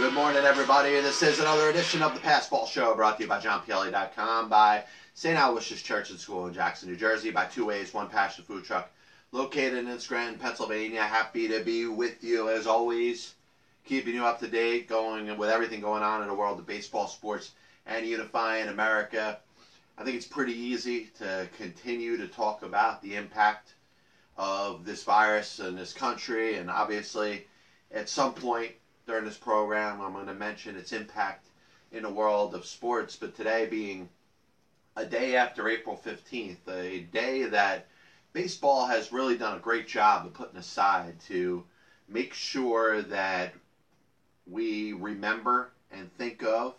Good morning, everybody. This is another edition of the Passball Show brought to you by JohnPielli.com, by St. Aloysius Church and School in Jackson, New Jersey, by Two Ways, One Passion Food Truck, located in Scranton, Pennsylvania. Happy to be with you as always, keeping you up to date, going with everything going on in the world of baseball, sports, and unifying America. I think it's pretty easy to continue to talk about the impact of this virus in this country, and obviously, at some point during this program, I'm going to mention its impact in the world of sports. But today being a day after April 15th, a day that baseball has really done a great job of putting aside to make sure that we remember and think of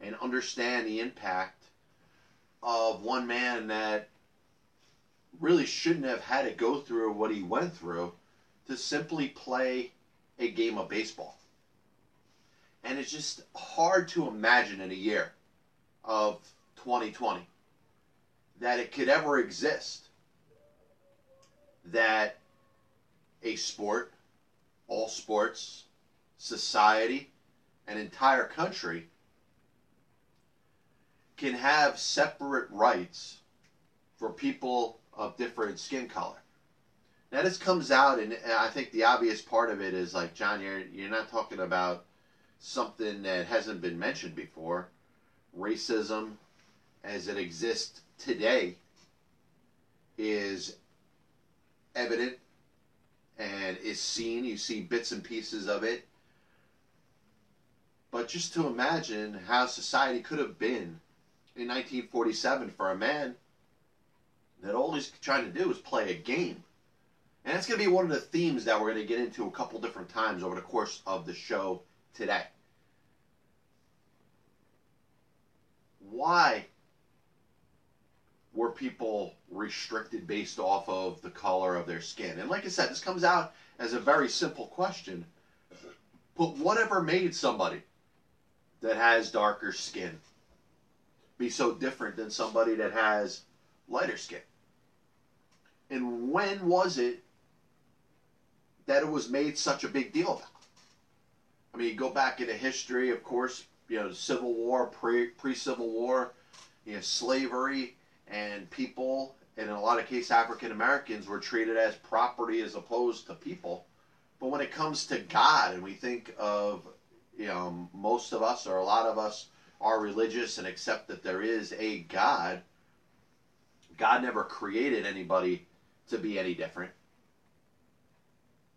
and understand the impact of one man that really shouldn't have had to go through what he went through to simply play a game of baseball. And it's just hard to imagine in a year of 2020 that it could ever exist that a sport, all sports, society, an entire country can have separate rights for people of different skin color. Now this comes out, and I think the obvious part of it is like, John, you're you're not talking about something that hasn't been mentioned before. Racism, as it exists today, is evident and is seen. You see bits and pieces of it. But just to imagine how society could have been in 1947 for a man that all he's trying to do is play a game. And that's going to be one of the themes that we're going to get into a couple different times over the course of the show today. Why were people restricted based off of the color of their skin? And like I said, this comes out as a very simple question. But whatever made somebody that has darker skin be so different than somebody that has lighter skin? And when was it that it was made such a big deal about? I mean, go back into history, of course, you know, Civil War, pre pre Civil War, you know, slavery, and people, and in a lot of cases, African Americans were treated as property as opposed to people. But when it comes to God, and we think of, you know, most of us or a lot of us are religious and accept that there is a God, God never created anybody to be any different.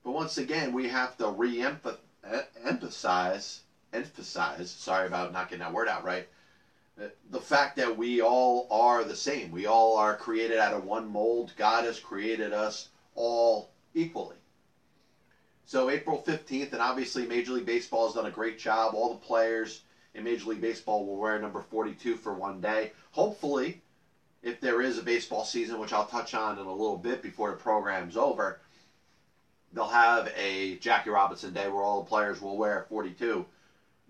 But once again, we have to re-emphasize, emphasize, sorry about not getting that word out right, the fact that we all are the same. We all are created out of one mold. God has created us all equally. So April 15th, and obviously Major League Baseball has done a great job. All the players in Major League Baseball will wear number 42 for one day. Hopefully, if there is a baseball season, which I'll touch on in a little bit before the program's over, they'll have a Jackie Robinson Day where all the players will wear 42,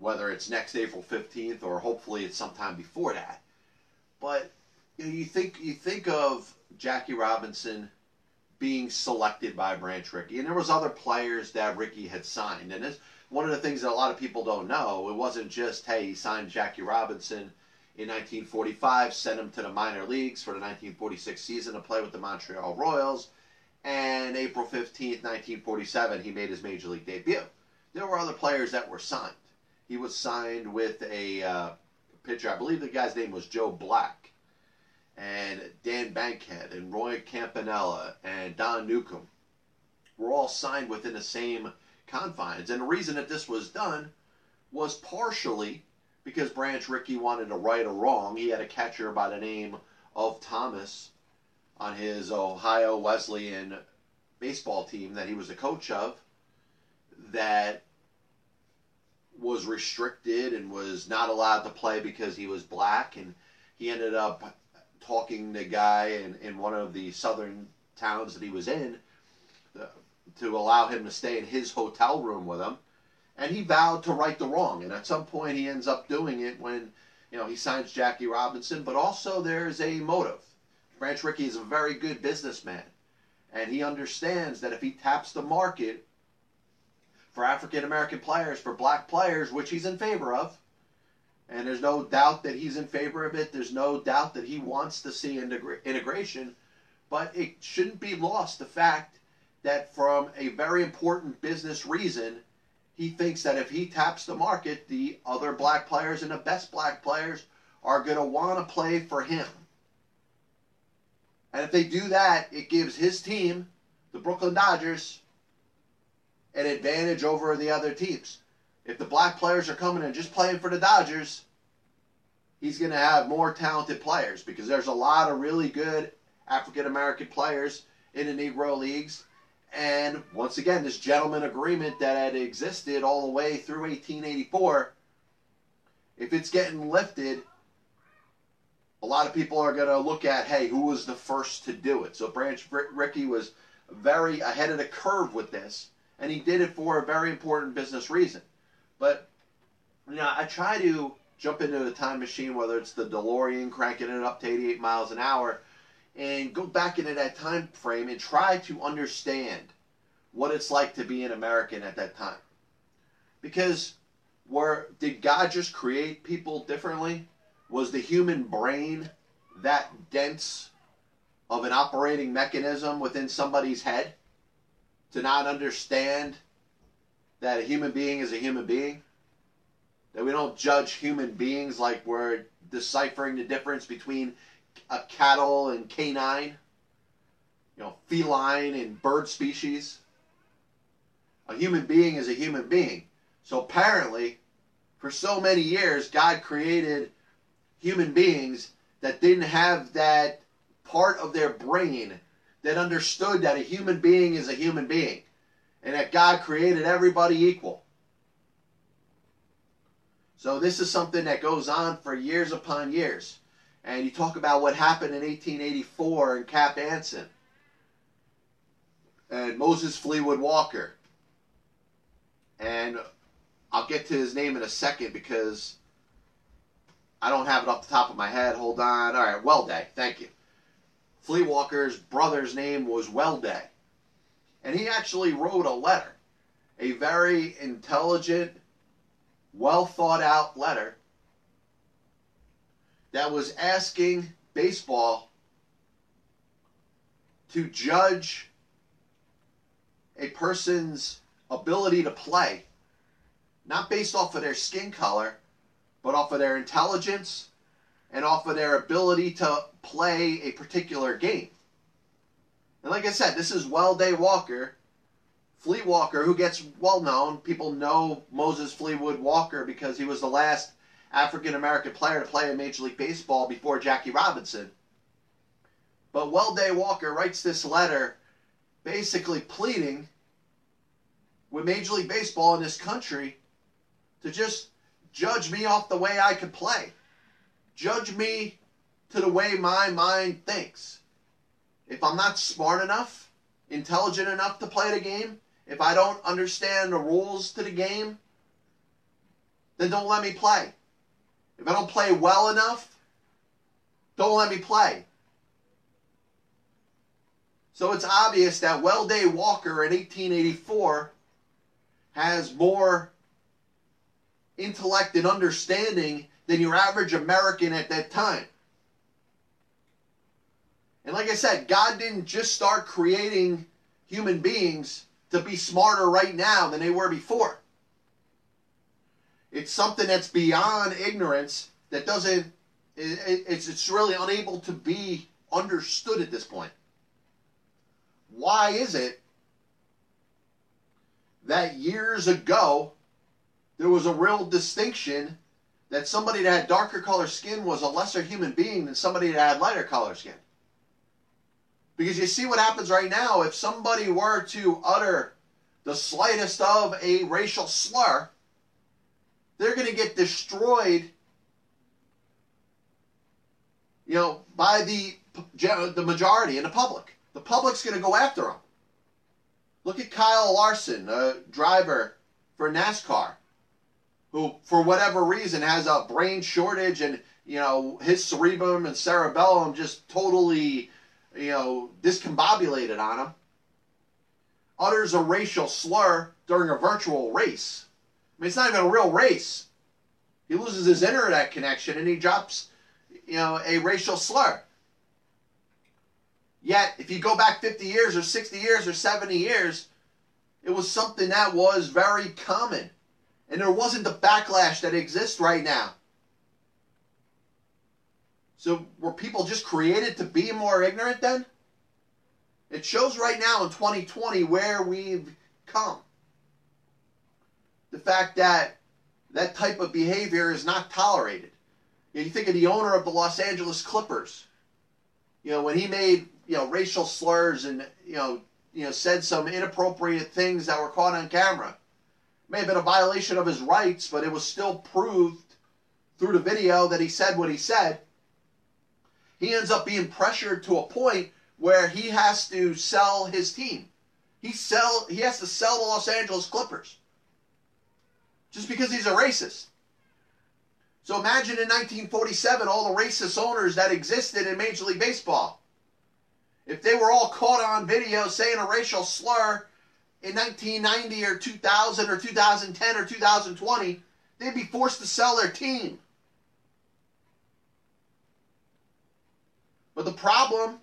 whether it's next April 15th or hopefully it's sometime before that. But you, know, you think you think of Jackie Robinson being selected by Branch Rickey, and there was other players that Rickey had signed, and it's one of the things that a lot of people don't know. It wasn't just hey he signed Jackie Robinson in 1945, sent him to the minor leagues for the 1946 season to play with the Montreal Royals and April 15th, 1947, he made his major league debut. There were other players that were signed. He was signed with a uh, pitcher, I believe the guy's name was Joe Black, and Dan Bankhead, and Roy Campanella, and Don Newcombe were all signed within the same confines. And the reason that this was done was partially because Branch Rickey wanted to right a wrong. He had a catcher by the name of Thomas on his Ohio Wesleyan baseball team that he was a coach of that was restricted and was not allowed to play because he was black and he ended up talking to a guy in, in one of the southern towns that he was in uh, to allow him to stay in his hotel room with him and he vowed to right the wrong and at some point he ends up doing it when you know he signs Jackie Robinson but also there's a motive Branch Rickey is a very good businessman. And he understands that if he taps the market for African American players, for black players, which he's in favor of. And there's no doubt that he's in favor of it. There's no doubt that he wants to see integra- integration. But it shouldn't be lost the fact that, from a very important business reason, he thinks that if he taps the market, the other black players and the best black players are going to want to play for him. And if they do that, it gives his team, the Brooklyn Dodgers, an advantage over the other teams. If the black players are coming and just playing for the Dodgers, he's going to have more talented players because there's a lot of really good African American players in the Negro Leagues. And once again, this gentleman agreement that had existed all the way through 1884, if it's getting lifted, a lot of people are going to look at, hey, who was the first to do it? So Branch Rickey was very ahead of the curve with this, and he did it for a very important business reason. But, you know, I try to jump into the time machine, whether it's the DeLorean cranking it up to 88 miles an hour, and go back into that time frame and try to understand what it's like to be an American at that time. Because where did God just create people differently? Was the human brain that dense of an operating mechanism within somebody's head to not understand that a human being is a human being? That we don't judge human beings like we're deciphering the difference between a cattle and canine, you know, feline and bird species. A human being is a human being. So apparently, for so many years, God created human beings that didn't have that part of their brain that understood that a human being is a human being and that God created everybody equal. So this is something that goes on for years upon years. And you talk about what happened in 1884 in Cap Anson and Moses Fleetwood Walker. And I'll get to his name in a second because I don't have it off the top of my head. Hold on. All right, Welday. Thank you. Fleet Walker's brother's name was Welday. And he actually wrote a letter, a very intelligent, well thought out letter that was asking baseball to judge a person's ability to play, not based off of their skin color, but off of their intelligence and off of their ability to play a particular game. And like I said, this is Welday Walker, Fleet Walker, who gets well known. People know Moses Fleetwood Walker because he was the last African American player to play in Major League Baseball before Jackie Robinson. But Welday Walker writes this letter basically pleading with Major League Baseball in this country to just Judge me off the way I can play. Judge me to the way my mind thinks. If I'm not smart enough, intelligent enough to play the game, if I don't understand the rules to the game, then don't let me play. If I don't play well enough, don't let me play. So it's obvious that Welday Walker in 1884 has more intellect and understanding than your average American at that time. And like I said, God didn't just start creating human beings to be smarter right now than they were before. It's something that's beyond ignorance that doesn't, it's, it's really unable to be understood at this point. Why is it that years ago there was a real distinction that somebody that had darker color skin was a lesser human being than somebody that had lighter color skin. Because you see what happens right now if somebody were to utter the slightest of a racial slur, they're going to get destroyed you know by the the majority in the public. The public's going to go after them. Look at Kyle Larson, a driver for NASCAR who, for whatever reason, has a brain shortage and, you know, his cerebrum and cerebellum just totally, you know, discombobulated on him. utters a racial slur during a virtual race. I mean, it's not even a real race. He loses his internet connection and he drops, you know, a racial slur. Yet, if you go back 50 years or 60 years or 70 years, it was something that was very common. And there wasn't the backlash that exists right now. So, were people just created to be more ignorant then? It shows right now in 2020 where we've come. The fact that that type of behavior is not tolerated. You, know, you think of the owner of the Los Angeles Clippers. You know, when he made, you know, racial slurs and, you know, you know, said some inappropriate things that were caught on camera. It may have been a violation of his rights, but it was still proved through the video that he said what he said. He ends up being pressured to a point where he has to sell his team. He sell he has to sell the Los Angeles Clippers just because he's a racist. So imagine in 1947 all the racist owners that existed in Major League Baseball. If they were all caught on video saying a racial slur in 1990 or 2000 or 2010 or 2020, they'd be forced to sell their team. But the problem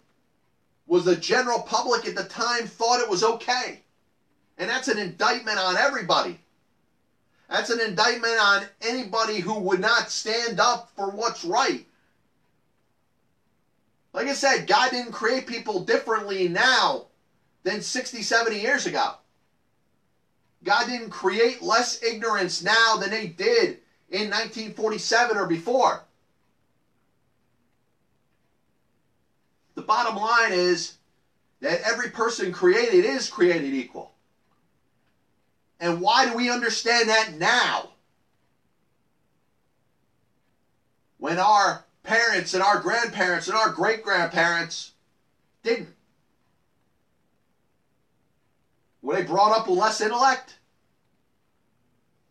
was the general public at the time thought it was okay. And that's an indictment on everybody. That's an indictment on anybody who would not stand up for what's right. Like I said, God didn't create people differently now than 60, 70 years ago. God didn't create less ignorance now than they did in 1947 or before. The bottom line is that every person created is created equal. And why do we understand that now? When our parents and our grandparents and our great grandparents didn't. Were they brought up with less intellect?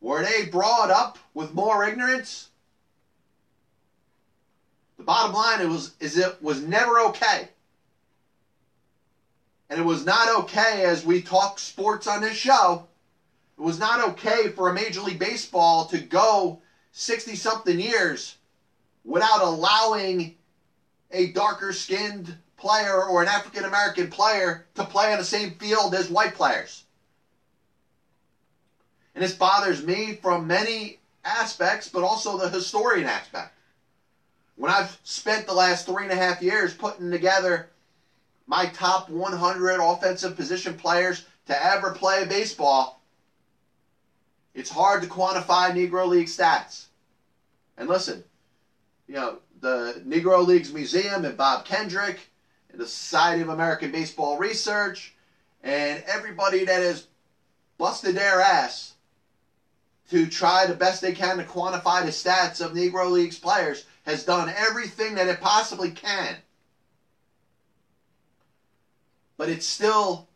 Were they brought up with more ignorance? The bottom line it was, is it was never okay. And it was not okay as we talk sports on this show. It was not okay for a Major League Baseball to go 60 something years without allowing a darker skinned player or an African American player to play on the same field as white players. And this bothers me from many aspects, but also the historian aspect. When I've spent the last three and a half years putting together my top 100 offensive position players to ever play baseball, it's hard to quantify Negro League stats. And listen, you know, the Negro Leagues Museum and Bob Kendrick and the Society of American Baseball Research and everybody that has busted their ass to try the best they can to quantify the stats of Negro Leagues players has done everything that it possibly can but it's still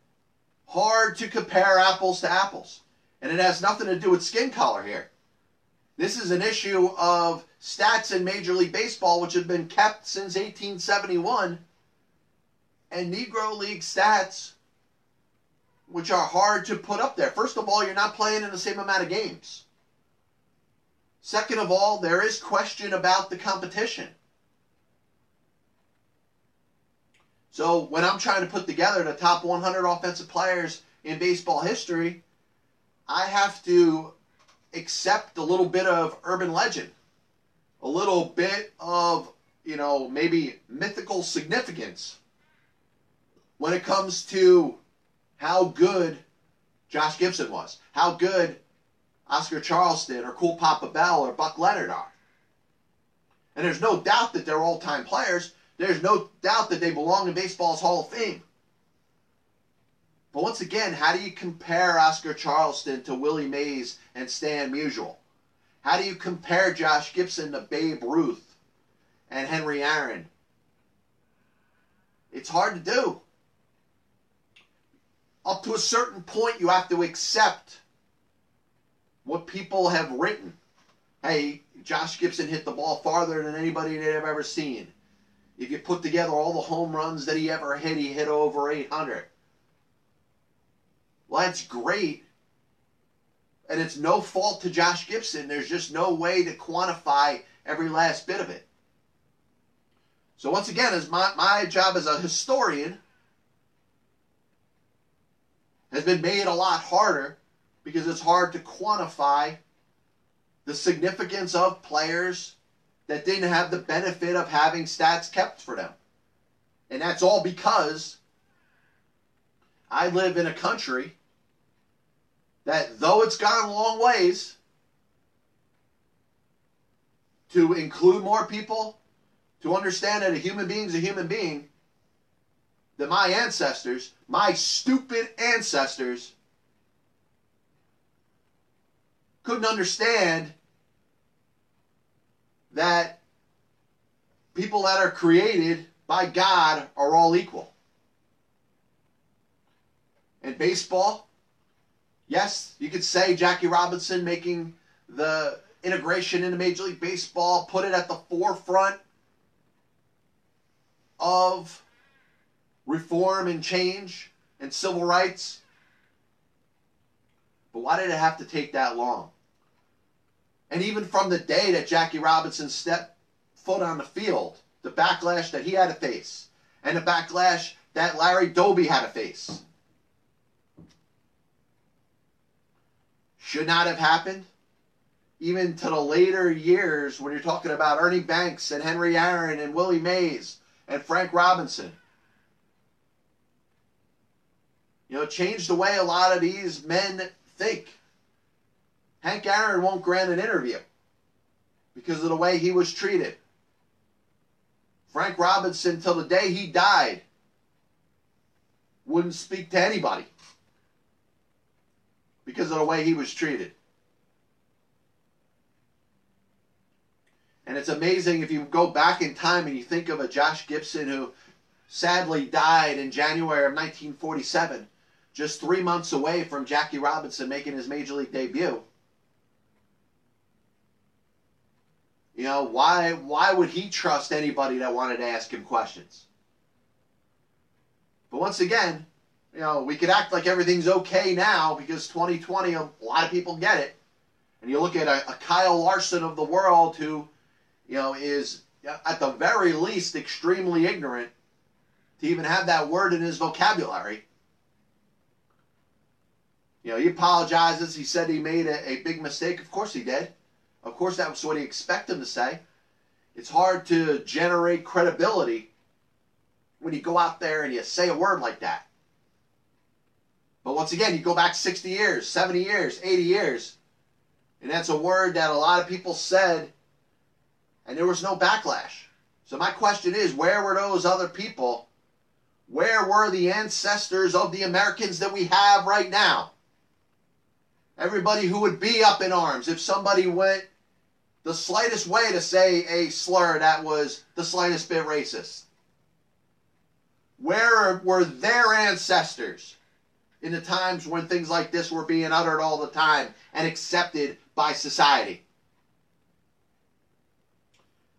hard to compare apples to apples. And it has nothing to do with skin color here. This is an issue of stats in Major League Baseball, which have been kept since 1871, and Negro League stats, which are hard to put up there. First of all, you're not playing in the same amount of games. Second of all, there is question about the competition. So when I'm trying to put together the top 100 offensive players in baseball history, I have to accept a little bit of urban legend, a little bit of, you know, maybe mythical significance when it comes to how good Josh Gibson was, how good Oscar Charleston or Cool Papa Bell or Buck Leonard are. And there's no doubt that they're all time players, there's no doubt that they belong in baseball's Hall of Fame. But once again, how do you compare Oscar Charleston to Willie Mays and Stan Musial? How do you compare Josh Gibson to Babe Ruth and Henry Aaron? It's hard to do. Up to a certain point, you have to accept what people have written. Hey, Josh Gibson hit the ball farther than anybody they've ever seen. If you put together all the home runs that he ever hit, he hit over 800. Well, that's great. And it's no fault to Josh Gibson. There's just no way to quantify every last bit of it. So once again, as my, my job as a historian has been made a lot harder because it's hard to quantify the significance of players that didn't have the benefit of having stats kept for them. And that's all because I live in a country that, though it's gone a long ways to include more people, to understand that a human being is a human being, that my ancestors, my stupid ancestors, couldn't understand that people that are created by God are all equal. In baseball, yes, you could say Jackie Robinson making the integration into Major League Baseball, put it at the forefront of reform and change and civil rights. But why did it have to take that long? And even from the day that Jackie Robinson stepped foot on the field, the backlash that he had to face, and the backlash that Larry Doby had to face, should not have happened. Even to the later years when you're talking about Ernie Banks and Henry Aaron and Willie Mays and Frank Robinson. You know, changed the way a lot of these men think. Hank Aaron won't grant an interview because of the way he was treated. Frank Robinson, till the day he died, wouldn't speak to anybody because of the way he was treated. And it's amazing if you go back in time and you think of a Josh Gibson who sadly died in January of 1947, just three months away from Jackie Robinson making his major league debut. You know, why why would he trust anybody that wanted to ask him questions? But once again, you know, we could act like everything's okay now because 2020, a lot of people get it. And you look at a, a Kyle Larson of the world who, you know, is at the very least extremely ignorant to even have that word in his vocabulary. You know, he apologizes. He said he made a, a big mistake. Of course he did. Of course, that was what he expected him to say. It's hard to generate credibility when you go out there and you say a word like that. But once again, you go back 60 years, 70 years, 80 years, and that's a word that a lot of people said, and there was no backlash. So my question is, where were those other people? Where were the ancestors of the Americans that we have right now? Everybody who would be up in arms if somebody went the slightest way to say a slur that was the slightest bit racist. Where were their ancestors in the times when things like this were being uttered all the time and accepted by society?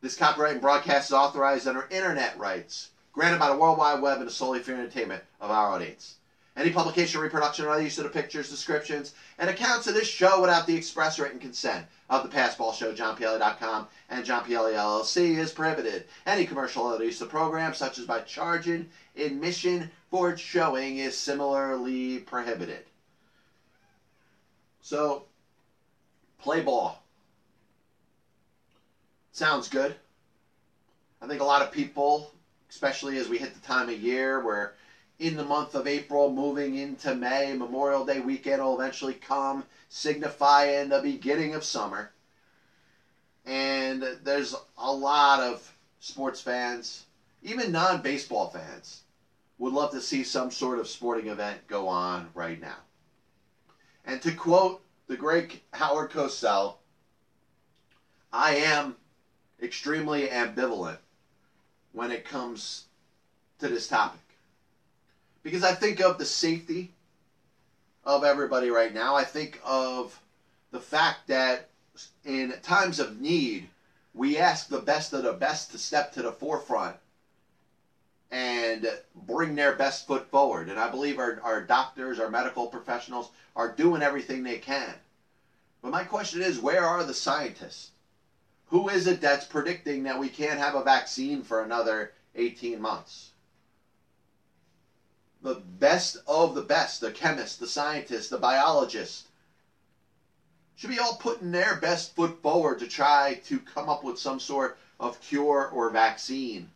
This copyright and broadcast is authorized under internet rights granted by the World Wide Web and is solely for entertainment of our audience. Any publication, reproduction, or other use of the pictures, descriptions, and accounts of this show without the express written consent of the Passball Show, JohnPielli.com, and John Pielli LLC is prohibited. Any commercial other use of the program, such as by charging admission for its showing, is similarly prohibited. So, play ball. Sounds good. I think a lot of people, especially as we hit the time of year where in the month of April, moving into May. Memorial Day weekend will eventually come, signifying the beginning of summer. And there's a lot of sports fans, even non baseball fans, would love to see some sort of sporting event go on right now. And to quote the great Howard Cosell, I am extremely ambivalent when it comes to this topic because I think of the safety of everybody right now. I think of the fact that in times of need, we ask the best of the best to step to the forefront and bring their best foot forward. And I believe our, our doctors, our medical professionals are doing everything they can. But my question is where are the scientists? Who is it that's predicting that we can't have a vaccine for another 18 months? The best of the best, the chemists, the scientists, the biologists, should be all putting their best foot forward to try to come up with some sort of cure or vaccine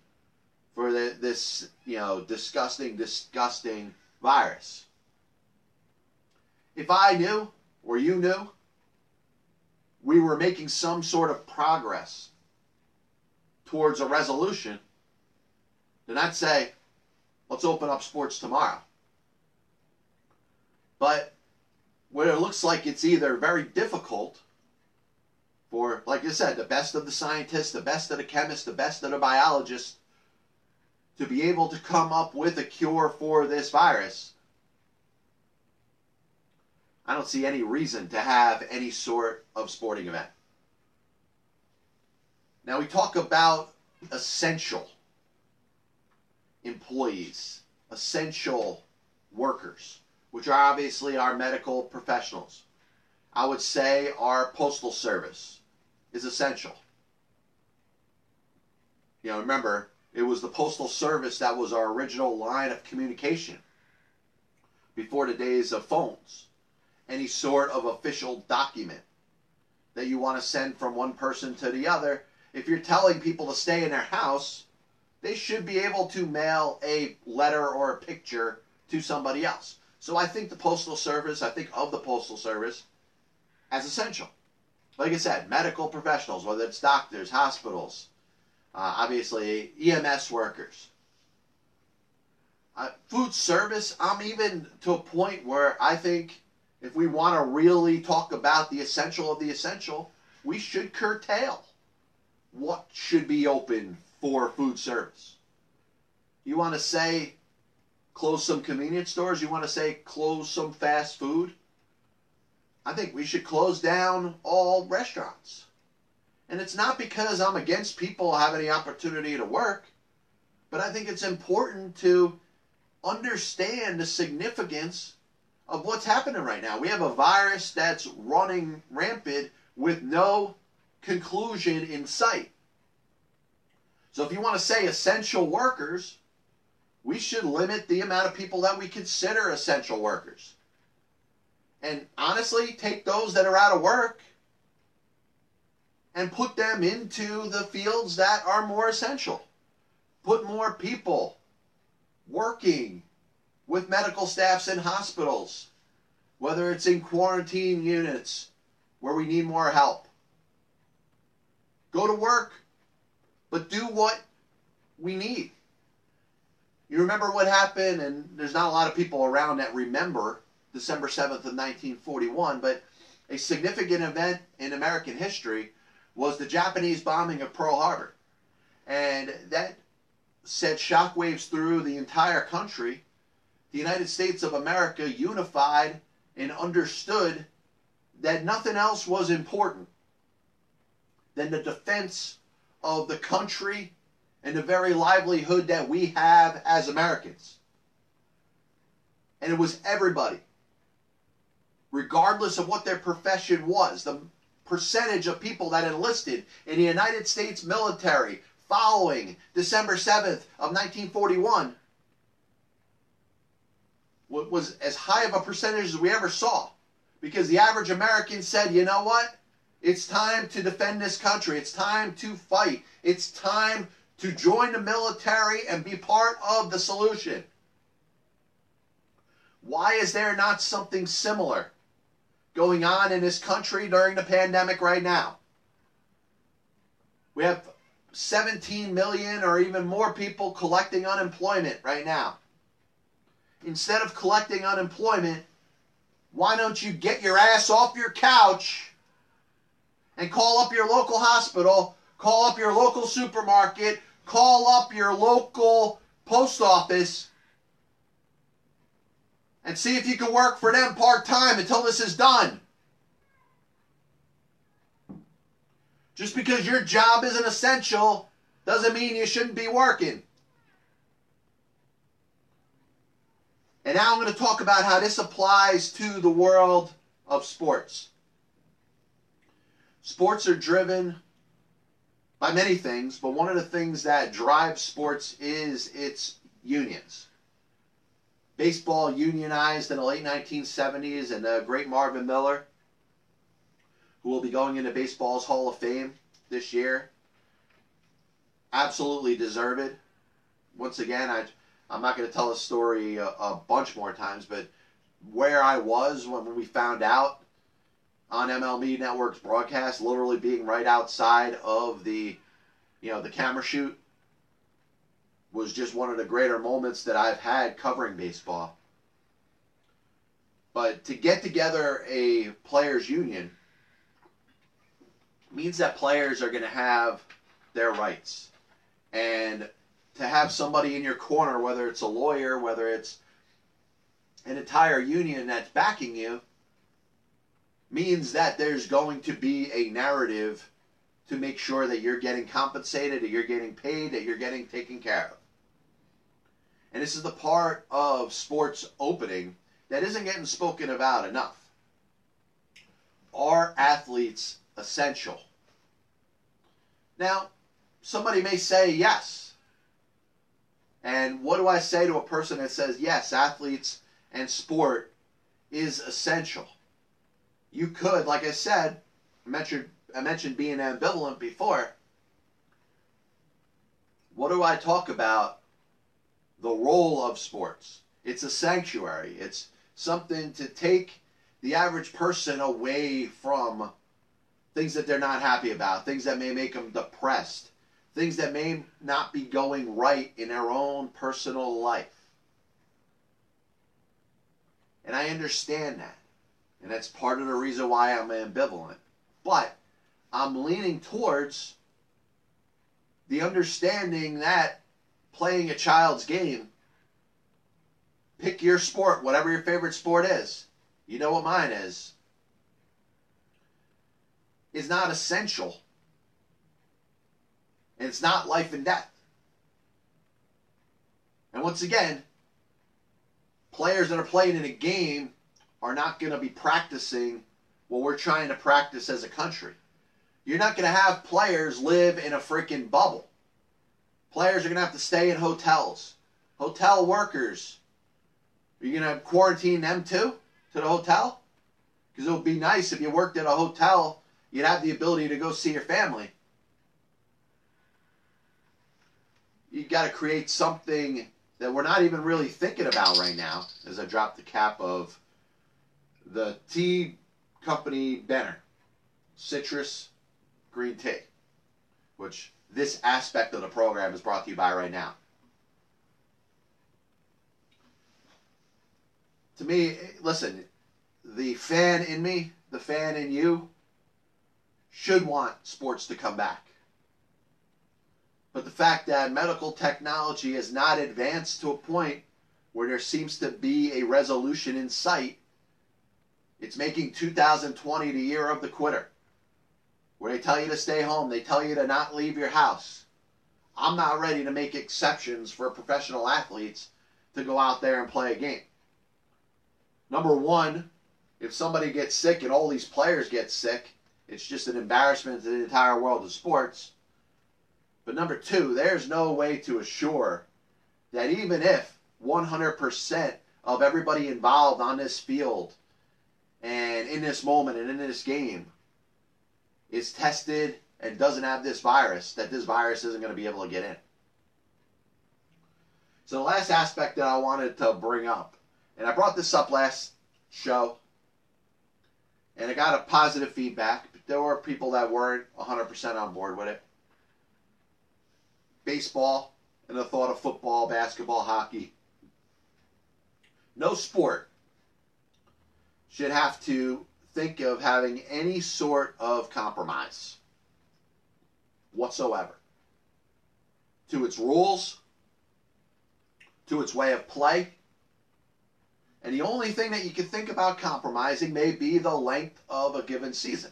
for the, this, you know, disgusting, disgusting virus. If I knew, or you knew, we were making some sort of progress towards a resolution, then I'd say, let's open up sports tomorrow. But where it looks like it's either very difficult for, like I said, the best of the scientists, the best of the chemists, the best of the biologists to be able to come up with a cure for this virus, I don't see any reason to have any sort of sporting event. Now we talk about essential employees, essential workers, which are obviously our medical professionals. I would say our postal service is essential. You know, remember, it was the postal service that was our original line of communication before the days of phones. Any sort of official document that you want to send from one person to the other, if you're telling people to stay in their house, they should be able to mail a letter or a picture to somebody else. So I think the Postal Service, I think of the Postal Service as essential. Like I said, medical professionals, whether it's doctors, hospitals, uh, obviously EMS workers. Uh, food service, I'm even to a point where I think if we want to really talk about the essential of the essential, we should curtail what should be open for food service. You want to say close some convenience stores? You want to say close some fast food? I think we should close down all restaurants. And it's not because I'm against people having the opportunity to work, but I think it's important to understand the significance of what's happening right now. We have a virus that's running rampant with no conclusion in sight. So if you want to say essential workers, we should limit the amount of people that we consider essential workers. And honestly, take those that are out of work and put them into the fields that are more essential. Put more people working with medical staffs in hospitals, whether it's in quarantine units where we need more help. Go to work, but do what we need. You remember what happened, and there's not a lot of people around that remember December 7th of 1941, but a significant event in American history was the Japanese bombing of Pearl Harbor. And that sent shockwaves through the entire country. The United States of America unified and understood that nothing else was important than the defense of the country and the very livelihood that we have as Americans. And it was everybody, regardless of what their profession was. The percentage of people that enlisted in the United States military following December 7th of 1941 was as high of a percentage as we ever saw. Because the average American said, you know what? It's time to defend this country. It's time to fight. It's time to join the military and be part of the solution. Why is there not something similar going on in this country during the pandemic right now. We have 17 million or even more people collecting unemployment right now. Instead of collecting unemployment, why don't you get your ass off your couch and call up your local hospital, call up your local supermarket, call up your local post office, and see if you can work for them part time until this is done. Just because your job isn't essential doesn't mean you shouldn't be working. And now I'm going to talk about how this applies to the world of sports. Sports are driven by many things, but one of the things that drives sports is its unions. Baseball unionized in the late 1970s, and the great Marvin Miller, who will be going into baseball's Hall of Fame this year, absolutely deserved. Once again, I I'm not going to tell a story a, a, bunch more times, but where I was when we found out on MLB Network's broadcast, literally being right outside of the, you know, the camera shoot, was just one of the greater moments that I've had covering baseball. But to get together a players' union means that players are going to have their rights. And to have somebody in your corner, whether it's a lawyer, whether it's an entire union that's backing you, means that there's going to be a narrative to make sure that you're getting compensated, that you're getting paid, that you're getting taken care of. And this is the part of sports opening that isn't getting spoken about enough. Are athletes essential? Now, somebody may say yes and what do I say to a person that says, yes, athletes and sport is essential? You could, like I said, I mentioned, I mentioned being ambivalent before. What do I talk about? The role of sports. It's a sanctuary. It's something to take the average person away from things that they're not happy about, things that may make them depressed, things that may not be going right in their own personal life. And I understand that. And that's part of the reason why I'm ambivalent. But I'm leaning towards the understanding that playing a child's game, pick your sport, whatever your favorite sport is. You know what mine is. Is not essential and it's not life and death. And once again, players that are playing in a game are not going to be practicing what we're trying to practice as a country. You're not going to have players live in a freaking bubble. Players are going to have to stay in hotels. Hotel workers, are you going to quarantine them too to the hotel? Because it would be nice if you worked at a hotel, you'd have the ability to go see your family. you got to create something that we're not even really thinking about right now. As I drop the cap of the tea company Benner, citrus green tea, which this aspect of the program is brought to you by right now. To me, listen, the fan in me, the fan in you, should want sports to come back. But the fact that medical technology has not advanced to a point where there seems to be a resolution in sight, it's making 2020 the year of the quitter. Where they tell you to stay home, they tell you to not leave your house. I'm not ready to make exceptions for professional athletes to go out there and play a game. Number one, if somebody gets sick and all these players get sick, it's just an embarrassment to the entire world of sports. But number two, there's no way to assure that even if 100% of everybody involved on this field and in this moment and in this game is tested and doesn't have this virus, that this virus isn't going to be able to get in. So the last aspect that I wanted to bring up, and I brought this up last show, and I got a positive feedback. But there were people that weren't 100% on board with it baseball, and the thought of football, basketball, hockey. No sport should have to think of having any sort of compromise whatsoever to its rules, to its way of play. And the only thing that you can think about compromising may be the length of a given season.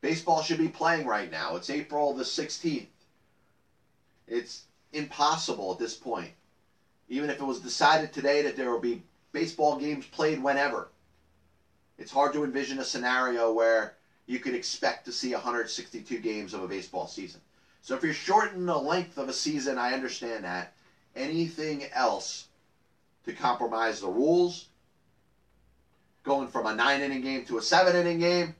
Baseball should be playing right now. It's April the 16th. It's impossible at this point. Even if it was decided today that there will be baseball games played whenever. It's hard to envision a scenario where you could expect to see 162 games of a baseball season. So if you're shortening the length of a season, I understand that. Anything else to compromise the rules, going from a nine inning game to a seven inning game,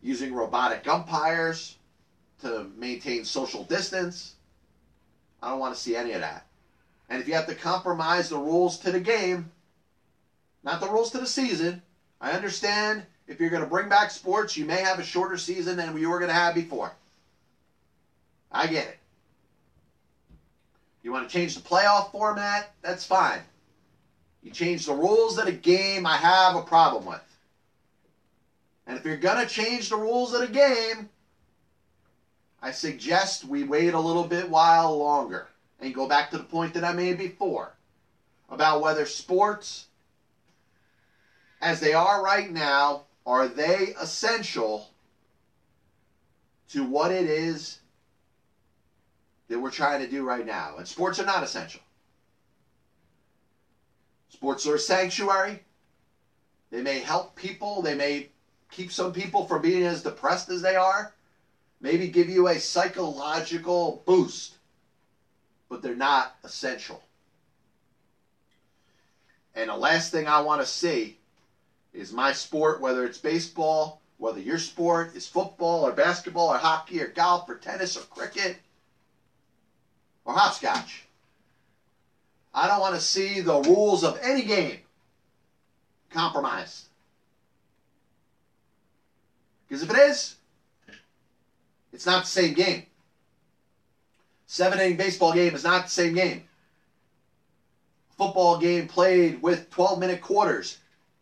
using robotic umpires to maintain social distance. I don't want to see any of that. And if you have to compromise the rules to the game, not the rules to the season, I understand if you're going to bring back sports, you may have a shorter season than you were going to have before. I get it. You want to change the playoff format? That's fine. You change the rules of the game, I have a problem with. And if you're going to change the rules of the game, I suggest we wait a little bit while longer and go back to the point that I made before about whether sports, as they are right now, are they essential to what it is that we're trying to do right now? And sports are not essential. Sports are a sanctuary. They may help people, they may keep some people from being as depressed as they are, maybe give you a psychological boost, but they're not essential. And the last thing I want to see is my sport, whether it's baseball, whether your sport is football or basketball or hockey or golf or tennis or cricket or hopscotch. I don't want to see the rules of any game compromised. Because if it is, it's not the same game. Seven inning baseball game is not the same game. Football game played with 12 minute quarters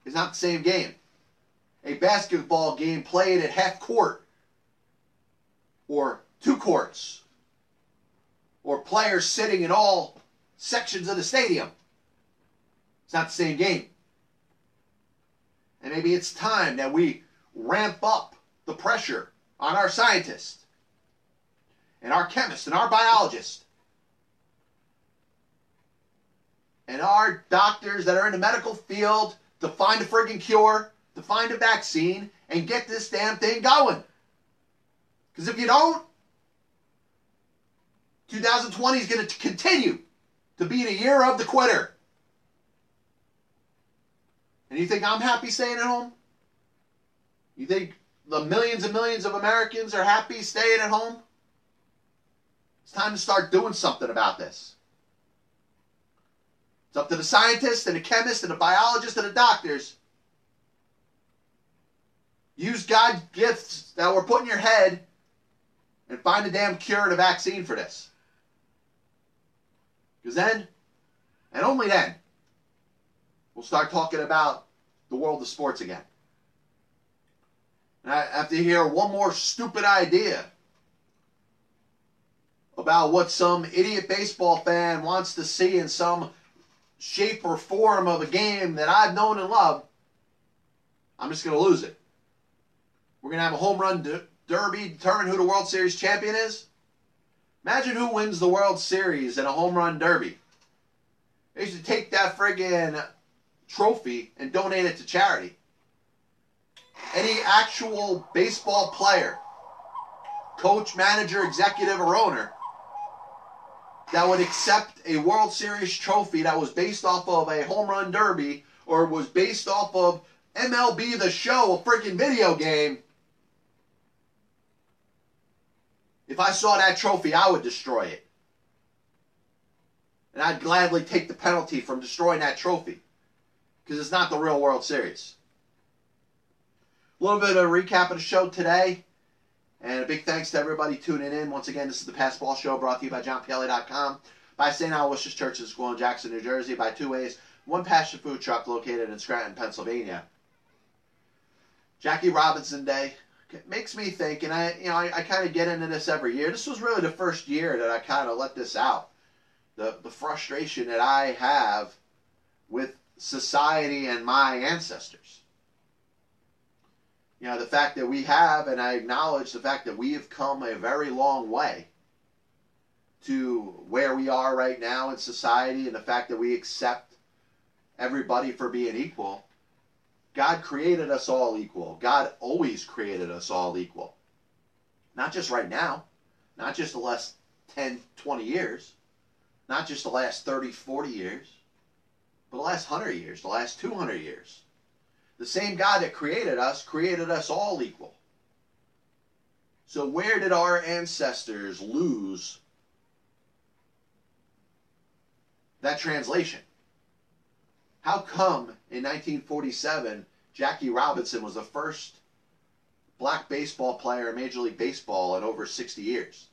is not the same game. A basketball game played at half court or two courts or players sitting in all sections of the stadium. It's not the same game. And maybe it's time that we ramp up the pressure on our scientists and our chemists and our biologists and our doctors that are in the medical field to find a friggin' cure, to find a vaccine, and get this damn thing going. Because if you don't, 2020 is going to continue to be the year of the quitter. And you think I'm happy staying at home? You think the millions and millions of Americans are happy staying at home? It's time to start doing something about this. It's up to the scientists and the chemists and the biologists and the doctors. Use God's gifts that were put in your head and find a damn cure and a vaccine for this. Because then, and only then, we'll start talking about the world of sports again. And I have to hear one more stupid idea about what some idiot baseball fan wants to see in some shape or form of a game that I've known and loved, I'm just going to lose it. We're going to have a home run de- derby determine who the World Series champion is. Imagine who wins the World Series in a home run derby. They should take that friggin' trophy and donate it to charity. Any actual baseball player, coach, manager, executive, or owner that would accept a World Series trophy that was based off of a home run derby or was based off of MLB The Show, a freaking video game. If I saw that trophy, I would destroy it. And I'd gladly take the penalty from destroying that trophy because it's not the real World Series. A little bit of a recap of the show today. And a big thanks to everybody tuning in. Once again, this is the Pass Ball Show brought to you by JohnPielli.com, by St. Aloysius Church in Jackson, New Jersey, by Two Ways, one passion food truck located in Scranton, Pennsylvania. Jackie Robinson Day makes me think, and I, you know, I, I kind of get into this every year. This was really the first year that I kind of let this out. The the frustration that I have with society and my ancestors you know, the fact that we have, and I acknowledge the fact that we have come a very long way to where we are right now in society and the fact that we accept everybody for being equal, God created us all equal. God always created us all equal. Not just right now, not just the last 10, 20 years, not just the last 30, 40 years, but the last 100 years, the last 200 years. The same God that created us created us all equal. So, where did our ancestors lose that translation? How come in 1947 Jackie Robinson was the first black baseball player in Major League Baseball in over 60 years?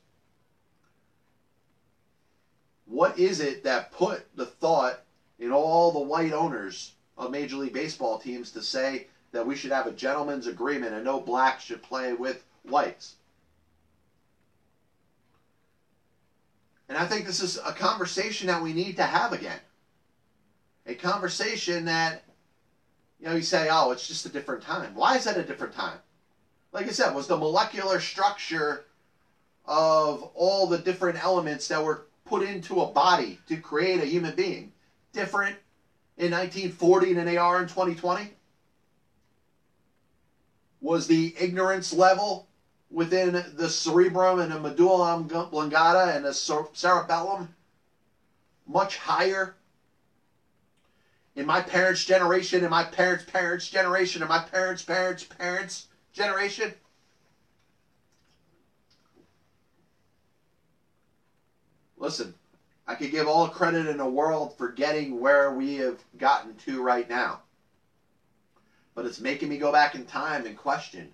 What is it that put the thought in all the white owners of Major League Baseball teams to say that we should have a gentleman's agreement and no blacks should play with whites? And I think this is a conversation that we need to have again. A conversation that, you know, you say, oh, it's just a different time. Why is that a different time? Like I said, was the molecular structure of all the different elements that were put into a body to create a human being different in 1940 than they are in 2020? Was the ignorance level within the cerebrum and the medulla oblongata and the cerebellum much higher in my parents' generation, in my parents' parents' generation, in my parents' parents' parents' generation? Listen, I could give all credit in the world for getting where we have gotten to right now. But it's making me go back in time and question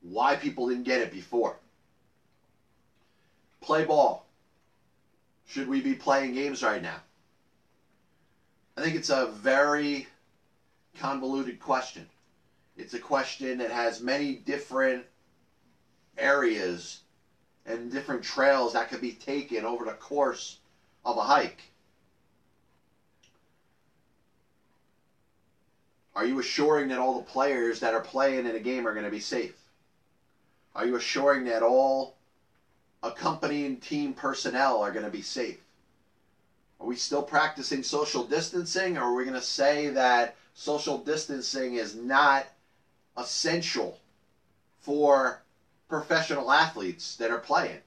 why people didn't get it before. Play ball. Should we be playing games right now? I think it's a very convoluted question. It's a question that has many different areas and different trails that could be taken over the course of a hike. Are you assuring that all the players that are playing in a game are going to be safe? Are you assuring that all accompanying team personnel are going to be safe? Are we still practicing social distancing, or are we going to say that social distancing is not essential for professional athletes that are playing?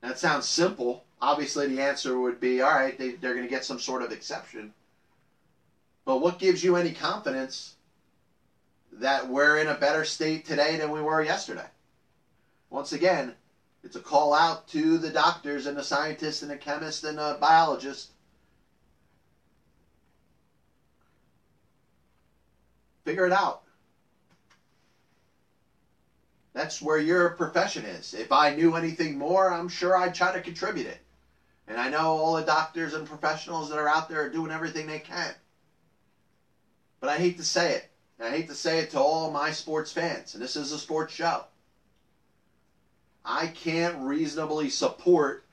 That sounds simple. Obviously, the answer would be all right, they, they're going to get some sort of exception. But what gives you any confidence that we're in a better state today than we were yesterday? Once again, it's a call out to the doctors and the scientists and the chemists and the biologists. Figure it out. That's where your profession is. If I knew anything more, I'm sure I'd try to contribute it. And I know all the doctors and professionals that are out there are doing everything they can. But I hate to say it. I hate to say it to all my sports fans, and this is a sports show. I can't reasonably support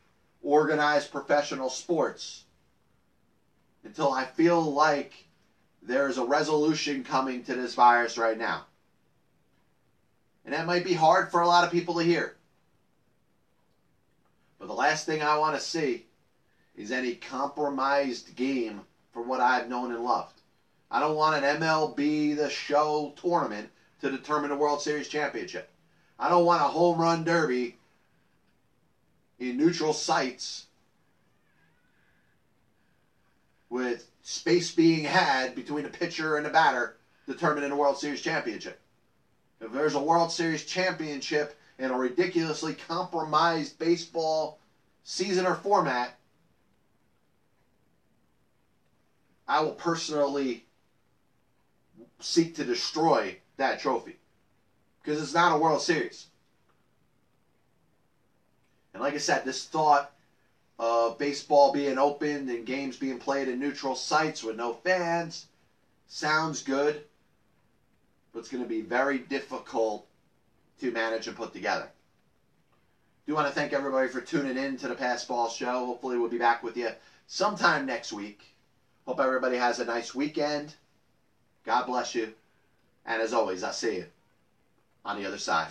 organized professional sports until I feel like there's a resolution coming to this virus right now. And that might be hard for a lot of people to hear. But the last thing I want to see is any compromised game for what I've known and loved. I don't want an MLB The Show tournament to determine the World Series championship. I don't want a home run derby in neutral sites with space being had between a pitcher and a batter determining the World Series championship. If there's a World Series championship in a ridiculously compromised baseball season or format, I will personally seek to destroy that trophy because it's not a World Series. And like I said, this thought of baseball being opened and games being played in neutral sites with no fans sounds good, it's going to be very difficult to manage and put together. Do want to thank everybody for tuning in to the Pass Ball Show. Hopefully, we'll be back with you sometime next week. Hope everybody has a nice weekend. God bless you. And as always, I'll see you on the other side.